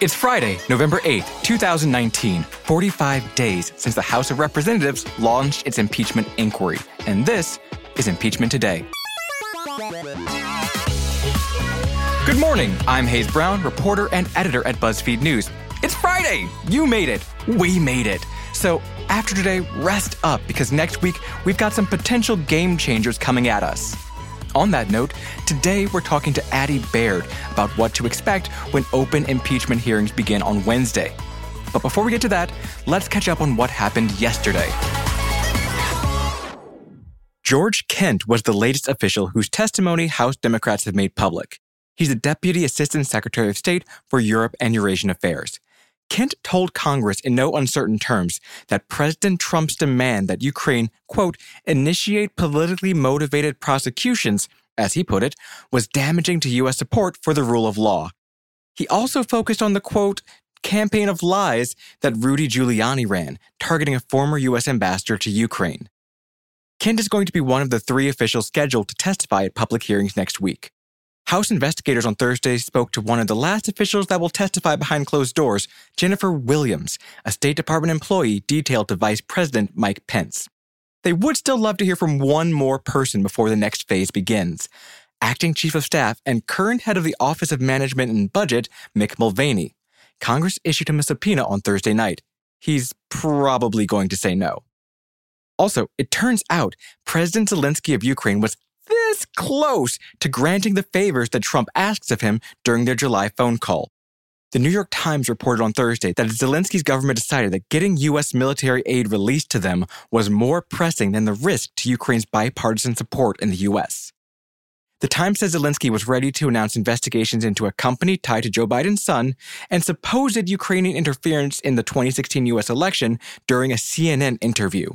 It's Friday, November 8th, 2019, 45 days since the House of Representatives launched its impeachment inquiry. And this is Impeachment Today. Good morning. I'm Hayes Brown, reporter and editor at BuzzFeed News. It's Friday. You made it. We made it. So, after today, rest up because next week we've got some potential game changers coming at us. On that note, today we're talking to Addy Baird about what to expect when open impeachment hearings begin on Wednesday. But before we get to that, let's catch up on what happened yesterday. George Kent was the latest official whose testimony House Democrats have made public. He's the Deputy Assistant Secretary of State for Europe and Eurasian Affairs. Kent told Congress in no uncertain terms that President Trump's demand that Ukraine, quote, initiate politically motivated prosecutions, as he put it, was damaging to U.S. support for the rule of law. He also focused on the, quote, campaign of lies that Rudy Giuliani ran, targeting a former U.S. ambassador to Ukraine. Kent is going to be one of the three officials scheduled to testify at public hearings next week. House investigators on Thursday spoke to one of the last officials that will testify behind closed doors, Jennifer Williams, a State Department employee detailed to Vice President Mike Pence. They would still love to hear from one more person before the next phase begins. Acting Chief of Staff and current head of the Office of Management and Budget, Mick Mulvaney. Congress issued him a subpoena on Thursday night. He's probably going to say no. Also, it turns out President Zelensky of Ukraine was close to granting the favors that Trump asks of him during their July phone call. The New York Times reported on Thursday that Zelensky's government decided that getting U.S. military aid released to them was more pressing than the risk to Ukraine's bipartisan support in the U.S. The Times says Zelensky was ready to announce investigations into a company tied to Joe Biden's son and supposed Ukrainian interference in the 2016 U.S. election during a CNN interview.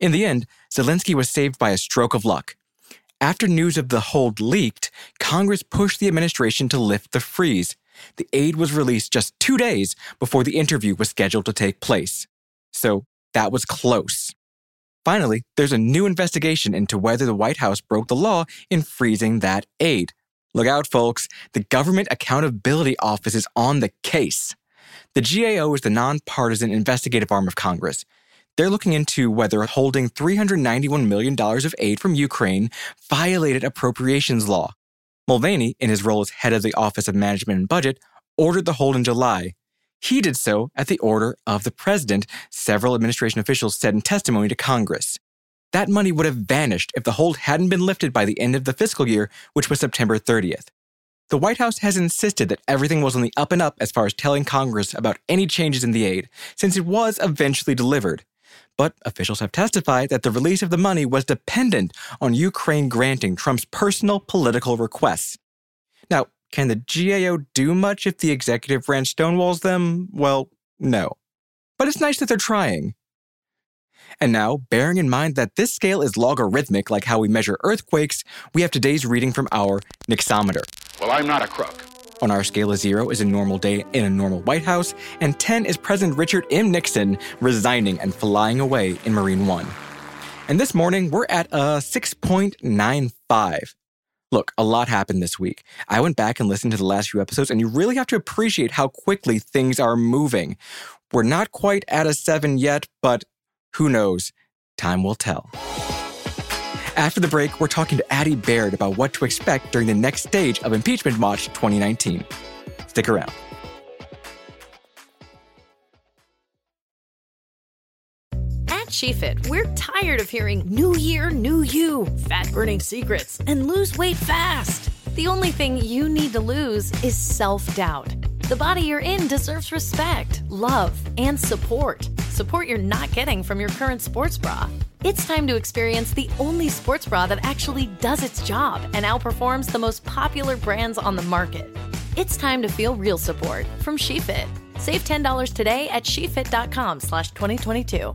In the end, Zelensky was saved by a stroke of luck. After news of the hold leaked, Congress pushed the administration to lift the freeze. The aid was released just two days before the interview was scheduled to take place. So that was close. Finally, there's a new investigation into whether the White House broke the law in freezing that aid. Look out, folks. The Government Accountability Office is on the case. The GAO is the nonpartisan investigative arm of Congress. They're looking into whether holding $391 million of aid from Ukraine violated appropriations law. Mulvaney, in his role as head of the Office of Management and Budget, ordered the hold in July. He did so at the order of the president, several administration officials said in testimony to Congress. That money would have vanished if the hold hadn't been lifted by the end of the fiscal year, which was September 30th. The White House has insisted that everything was on the up and up as far as telling Congress about any changes in the aid, since it was eventually delivered. But officials have testified that the release of the money was dependent on Ukraine granting Trump's personal political requests. Now, can the GAO do much if the executive branch stonewalls them? Well, no. But it's nice that they're trying. And now, bearing in mind that this scale is logarithmic like how we measure earthquakes, we have today's reading from our Nixometer. Well, I'm not a crook. On our scale of zero is a normal day in a normal White House, and 10 is President Richard M. Nixon resigning and flying away in Marine One. And this morning, we're at a 6.95. Look, a lot happened this week. I went back and listened to the last few episodes, and you really have to appreciate how quickly things are moving. We're not quite at a 7 yet, but who knows? Time will tell. After the break, we're talking to Addy Baird about what to expect during the next stage of Impeachment March 2019. Stick around. At SheFit, we're tired of hearing new year, new you, fat burning secrets, and lose weight fast. The only thing you need to lose is self doubt. The body you're in deserves respect, love, and support. Support you're not getting from your current sports bra. It's time to experience the only sports bra that actually does its job and outperforms the most popular brands on the market. It's time to feel real support from SheFit. Save $10 today at shefit.com slash 2022.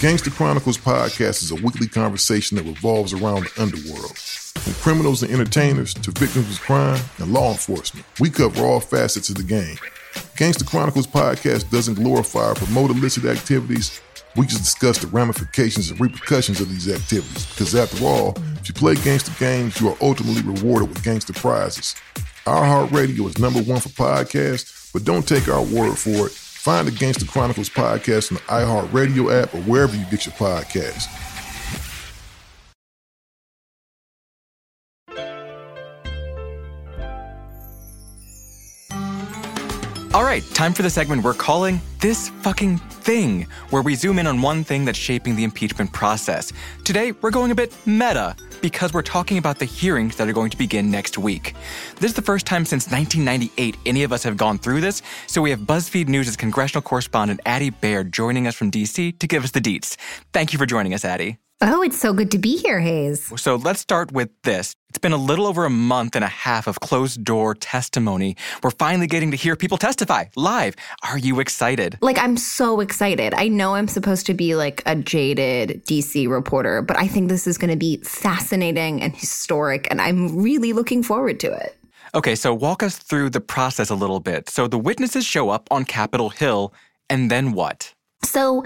Gangster Chronicles podcast is a weekly conversation that revolves around the underworld. From criminals and entertainers to victims of crime and law enforcement, we cover all facets of the game. Gangster Chronicles podcast doesn't glorify or promote illicit activities. We just discuss the ramifications and repercussions of these activities because, after all, if you play gangster games, you are ultimately rewarded with gangster prizes. iHeartRadio is number one for podcasts, but don't take our word for it. Find the Gangster Chronicles podcast on the iHeartRadio app or wherever you get your podcasts. Right, time for the segment we're calling This Fucking Thing, where we zoom in on one thing that's shaping the impeachment process. Today, we're going a bit meta because we're talking about the hearings that are going to begin next week. This is the first time since 1998 any of us have gone through this, so we have BuzzFeed News' congressional correspondent Addy Baird joining us from DC to give us the deets. Thank you for joining us, Addy. Oh, it's so good to be here, Hayes. So let's start with this. It's been a little over a month and a half of closed door testimony. We're finally getting to hear people testify live. Are you excited? Like, I'm so excited. I know I'm supposed to be like a jaded DC reporter, but I think this is going to be fascinating and historic, and I'm really looking forward to it. Okay, so walk us through the process a little bit. So the witnesses show up on Capitol Hill, and then what? So,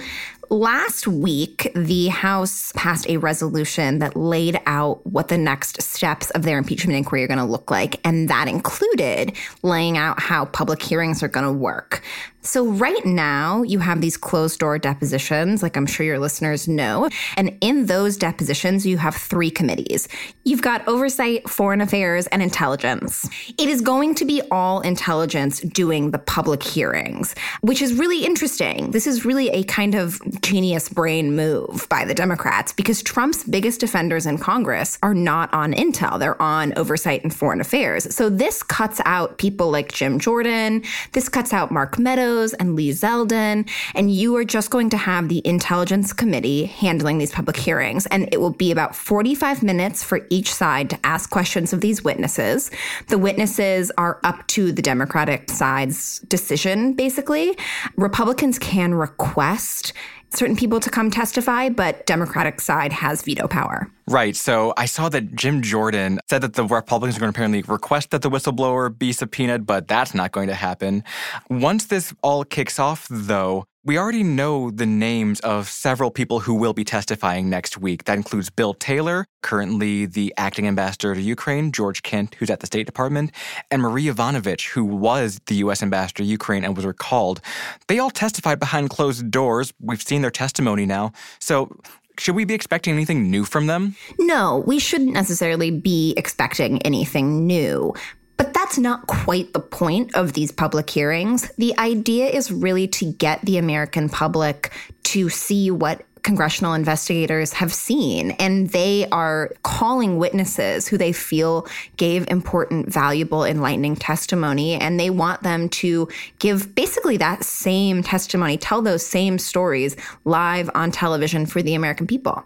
last week, the House passed a resolution that laid out what the next steps of their impeachment inquiry are going to look like. And that included laying out how public hearings are going to work. So, right now, you have these closed door depositions, like I'm sure your listeners know. And in those depositions, you have three committees you've got oversight, foreign affairs, and intelligence. It is going to be all intelligence doing the public hearings, which is really interesting. This is really a kind of genius brain move by the Democrats because Trump's biggest defenders in Congress are not on intel, they're on oversight and foreign affairs. So, this cuts out people like Jim Jordan, this cuts out Mark Meadows and Lee Zeldin, and you are just going to have the Intelligence Committee handling these public hearings. And it will be about 45 minutes for each side to ask questions of these witnesses. The witnesses are up to the Democratic side's decision, basically. Republicans can request certain people to come testify, but Democratic side has veto power. Right. So I saw that Jim Jordan said that the Republicans are going to apparently request that the whistleblower be subpoenaed, but that's not going to happen. Once this all kicks off, though, we already know the names of several people who will be testifying next week. That includes Bill Taylor, currently the acting ambassador to Ukraine, George Kent, who's at the State Department, and Marie Yovanovitch, who was the U.S. ambassador to Ukraine and was recalled. They all testified behind closed doors. We've seen their testimony now. So should we be expecting anything new from them? No, we shouldn't necessarily be expecting anything new. But that's not quite the point of these public hearings. The idea is really to get the American public to see what congressional investigators have seen. And they are calling witnesses who they feel gave important, valuable, enlightening testimony. And they want them to give basically that same testimony, tell those same stories live on television for the American people.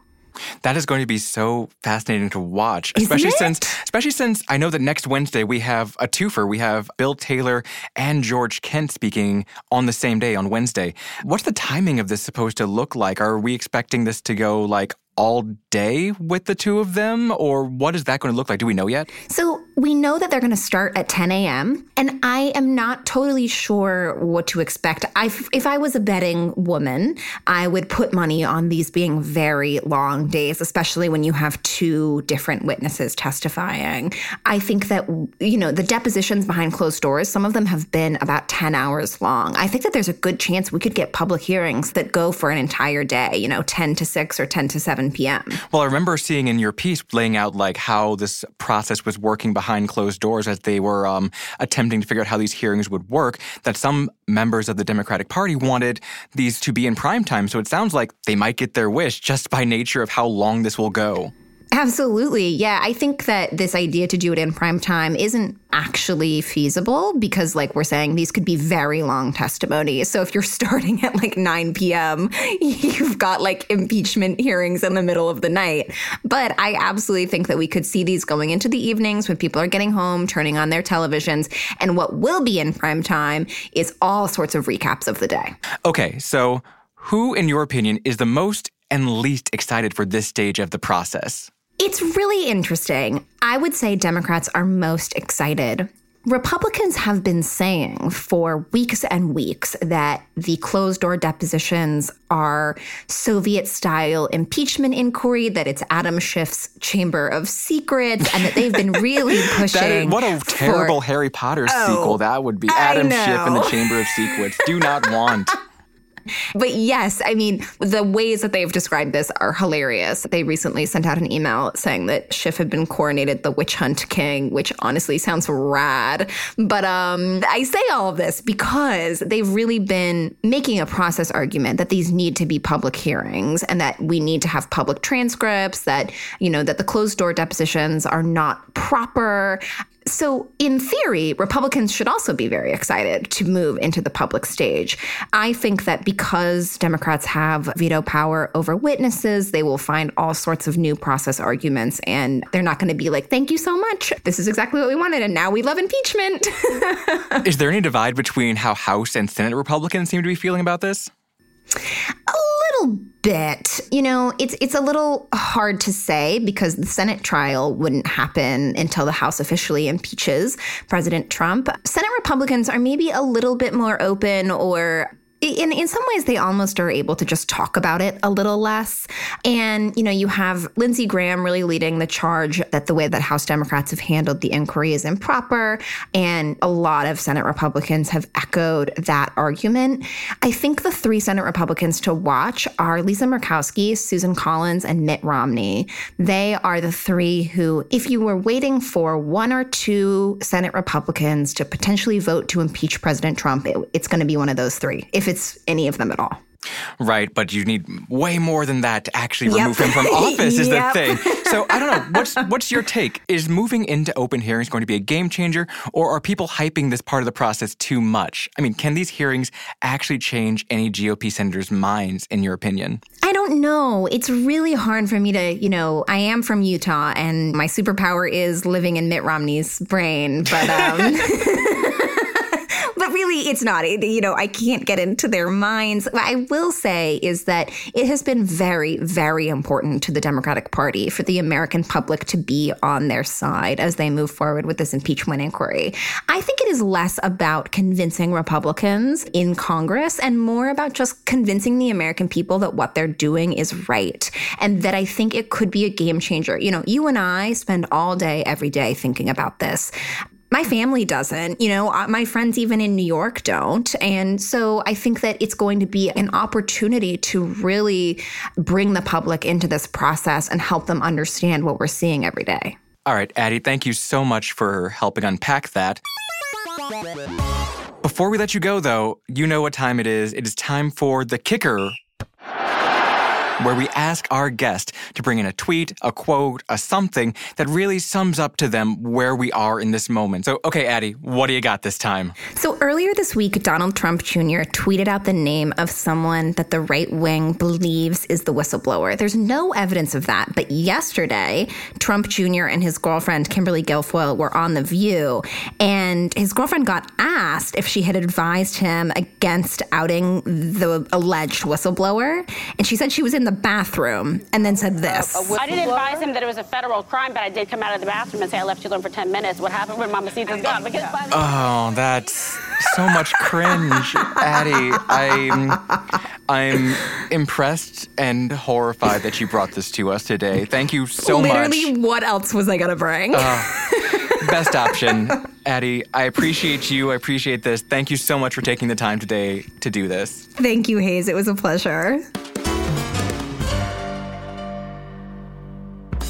That is going to be so fascinating to watch, Isn't especially it? since especially since I know that next Wednesday we have a twofer. We have Bill Taylor and George Kent speaking on the same day on Wednesday. What's the timing of this supposed to look like? Are we expecting this to go like all day with the two of them, or what is that going to look like? Do we know yet? So we know that they're going to start at 10 a.m. And I am not totally sure what to expect. I, if I was a betting woman, I would put money on these being very long days, especially when you have two different witnesses testifying. I think that, you know, the depositions behind closed doors, some of them have been about 10 hours long. I think that there's a good chance we could get public hearings that go for an entire day, you know, 10 to 6 or 10 to 7 p.m. Well, I remember seeing in your piece laying out like how this process was working behind closed doors as they were um, attempting to figure out how these hearings would work. That some members of the Democratic Party wanted these to be in prime time. So it sounds like they might get their wish just by nature of how long this will go. Absolutely. Yeah. I think that this idea to do it in prime time isn't actually feasible because, like we're saying, these could be very long testimonies. So if you're starting at like 9 p.m., you've got like impeachment hearings in the middle of the night. But I absolutely think that we could see these going into the evenings when people are getting home, turning on their televisions. And what will be in prime time is all sorts of recaps of the day. Okay. So who, in your opinion, is the most and least excited for this stage of the process? It's really interesting. I would say Democrats are most excited. Republicans have been saying for weeks and weeks that the closed door depositions are Soviet style impeachment inquiry, that it's Adam Schiff's Chamber of Secrets, and that they've been really pushing. what a terrible for, Harry Potter oh, sequel that would be. Adam Schiff in the Chamber of Secrets. Do not want. But yes, I mean, the ways that they've described this are hilarious. They recently sent out an email saying that Schiff had been coronated the witch hunt king, which honestly sounds rad. But um, I say all of this because they've really been making a process argument that these need to be public hearings and that we need to have public transcripts, that, you know, that the closed door depositions are not proper. So, in theory, Republicans should also be very excited to move into the public stage. I think that because Democrats have veto power over witnesses, they will find all sorts of new process arguments, and they're not going to be like, thank you so much. This is exactly what we wanted, and now we love impeachment. is there any divide between how House and Senate Republicans seem to be feeling about this? A little bit. You know, it's it's a little hard to say because the Senate trial wouldn't happen until the House officially impeaches President Trump. Senate Republicans are maybe a little bit more open or in in some ways they almost are able to just talk about it a little less. And you know you have Lindsey Graham really leading the charge that the way that House Democrats have handled the inquiry is improper. And a lot of Senate Republicans have echoed that argument. I think the three Senate Republicans to watch are Lisa Murkowski Susan Collins and Mitt Romney. They are the three who if you were waiting for one or two Senate Republicans to potentially vote to impeach President Trump it, it's going to be one of those three. If it's any of them at all. Right, but you need way more than that to actually yep. remove him from office is yep. the thing. So I don't know. What's what's your take? Is moving into open hearings going to be a game changer, or are people hyping this part of the process too much? I mean, can these hearings actually change any GOP senators' minds, in your opinion? I don't know. It's really hard for me to, you know, I am from Utah, and my superpower is living in Mitt Romney's brain, but um but really, it's not. It, you know, I can't get into their minds. What I will say is that it has been very, very important to the Democratic Party for the American public to be on their side as they move forward with this impeachment inquiry. I think it is less about convincing Republicans in Congress and more about just convincing the American people that what they're doing is right and that I think it could be a game changer. You know, you and I spend all day, every day thinking about this my family doesn't you know uh, my friends even in new york don't. And so i think that it's going to be an opportunity to really bring the public into this process and help them understand what we're seeing every day. All right addy thank you so much for helping unpack that. Before we let you go though you know what time it is. It is time for the kicker where we ask our guest to bring in a tweet, a quote, a something that really sums up to them where we are in this moment. So, okay, Addy, what do you got this time? So, earlier this week, Donald Trump Jr. tweeted out the name of someone that the right wing believes is the whistleblower. There's no evidence of that. But yesterday, Trump Jr. and his girlfriend, Kimberly Guilfoyle, were on The View, and his girlfriend got asked if she had advised him against outing the alleged whistleblower. And she said she was in the bathroom and then said this. I didn't advise him that it was a federal crime, but I did come out of the bathroom and say I left you alone for 10 minutes. What happened when Mamacita's gone? Because oh, that's so much cringe, Addy. I'm, I'm impressed and horrified that you brought this to us today. Thank you so Literally, much. Literally, what else was I gonna bring? Uh, best option. Addy, I appreciate you. I appreciate this. Thank you so much for taking the time today to do this. Thank you, Hayes. It was a pleasure.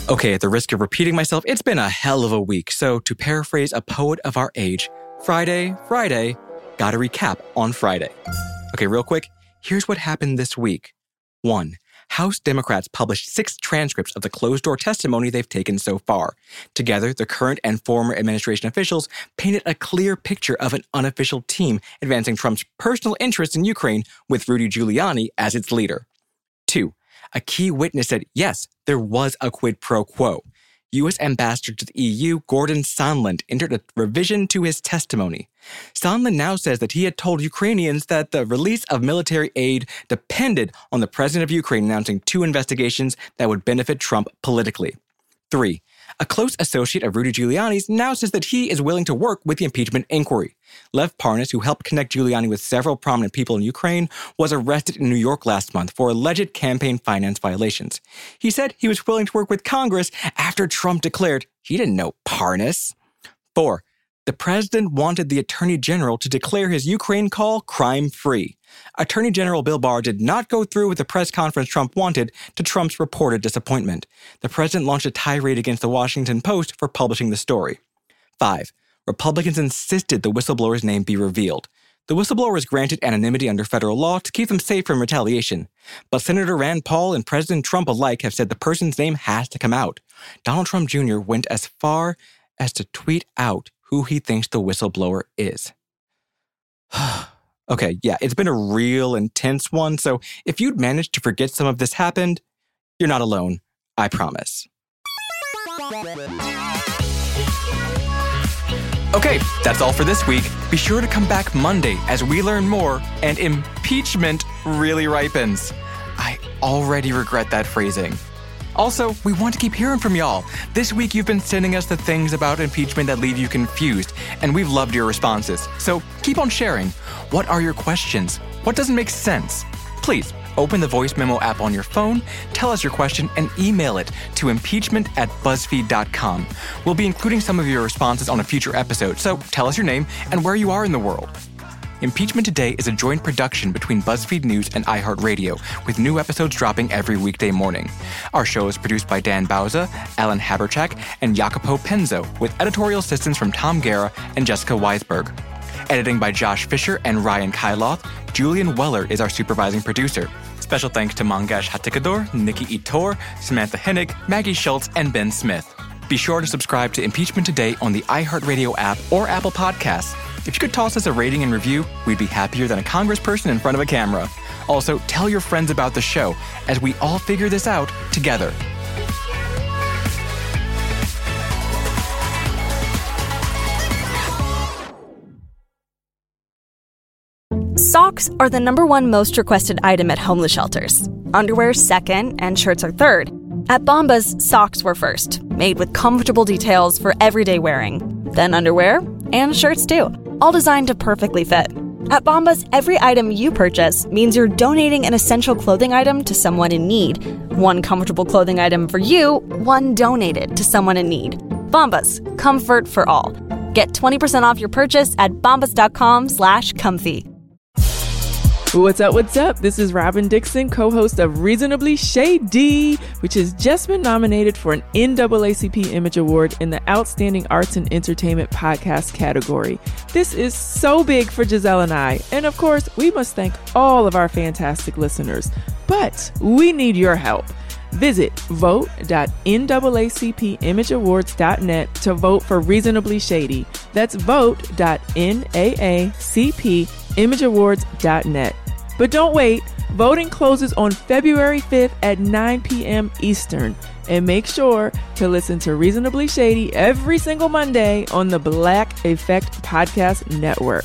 Okay, at the risk of repeating myself, it's been a hell of a week. So, to paraphrase a poet of our age, Friday, Friday, gotta recap on Friday. Okay, real quick, here's what happened this week. One, House Democrats published six transcripts of the closed door testimony they've taken so far. Together, the current and former administration officials painted a clear picture of an unofficial team advancing Trump's personal interests in Ukraine with Rudy Giuliani as its leader. Two, a key witness said yes, there was a quid pro quo. U.S. Ambassador to the EU, Gordon Sondland, entered a revision to his testimony. Sondland now says that he had told Ukrainians that the release of military aid depended on the president of Ukraine announcing two investigations that would benefit Trump politically. Three, a close associate of Rudy Giuliani's now says that he is willing to work with the impeachment inquiry. Lev Parnas, who helped connect Giuliani with several prominent people in Ukraine, was arrested in New York last month for alleged campaign finance violations. He said he was willing to work with Congress after Trump declared he didn't know Parnas. Four, the president wanted the attorney general to declare his Ukraine call crime free. Attorney General Bill Barr did not go through with the press conference Trump wanted to Trump's reported disappointment. The president launched a tirade against the Washington Post for publishing the story. 5. Republicans insisted the whistleblower's name be revealed. The whistleblower was granted anonymity under federal law to keep them safe from retaliation. But Senator Rand Paul and President Trump alike have said the person's name has to come out. Donald Trump Jr. went as far as to tweet out who he thinks the whistleblower is. okay, yeah, it's been a real intense one. So if you'd managed to forget some of this happened, you're not alone. I promise. Okay, that's all for this week. Be sure to come back Monday as we learn more and impeachment really ripens. I already regret that phrasing. Also, we want to keep hearing from y'all. This week, you've been sending us the things about impeachment that leave you confused, and we've loved your responses. So keep on sharing. What are your questions? What doesn't make sense? Please open the voice memo app on your phone, tell us your question, and email it to impeachment at buzzfeed.com. We'll be including some of your responses on a future episode, so tell us your name and where you are in the world. Impeachment Today is a joint production between BuzzFeed News and iHeartRadio, with new episodes dropping every weekday morning. Our show is produced by Dan Bauza, Alan Haberchak, and Jacopo Penzo, with editorial assistance from Tom Guerra and Jessica Weisberg. Editing by Josh Fisher and Ryan Kyloth. Julian Weller is our supervising producer. Special thanks to Mangesh Hattikudur, Nikki Ettore, Samantha Hennig, Maggie Schultz, and Ben Smith. Be sure to subscribe to Impeachment Today on the iHeartRadio app or Apple Podcasts if you could toss us a rating and review, we'd be happier than a congressperson in front of a camera. Also, tell your friends about the show as we all figure this out together. Socks are the number one most requested item at homeless shelters. Underwear second, and shirts are third. At Bombas, socks were first, made with comfortable details for everyday wearing. Then underwear, and shirts too all designed to perfectly fit. At Bombas, every item you purchase means you're donating an essential clothing item to someone in need. One comfortable clothing item for you, one donated to someone in need. Bombas, comfort for all. Get 20% off your purchase at bombas.com slash comfy. What's up? What's up? This is Robin Dixon, co host of Reasonably Shady, which has just been nominated for an NAACP Image Award in the Outstanding Arts and Entertainment Podcast category. This is so big for Gizelle and I. And of course, we must thank all of our fantastic listeners. But we need your help. Visit vote.naacpimageawards.net to vote for Reasonably Shady. That's vote.naacpimageawards.net. But don't wait. Voting closes on February 5th at 9 p.m. Eastern. And make sure to listen to Reasonably Shady every single Monday on the Black Effect Podcast Network.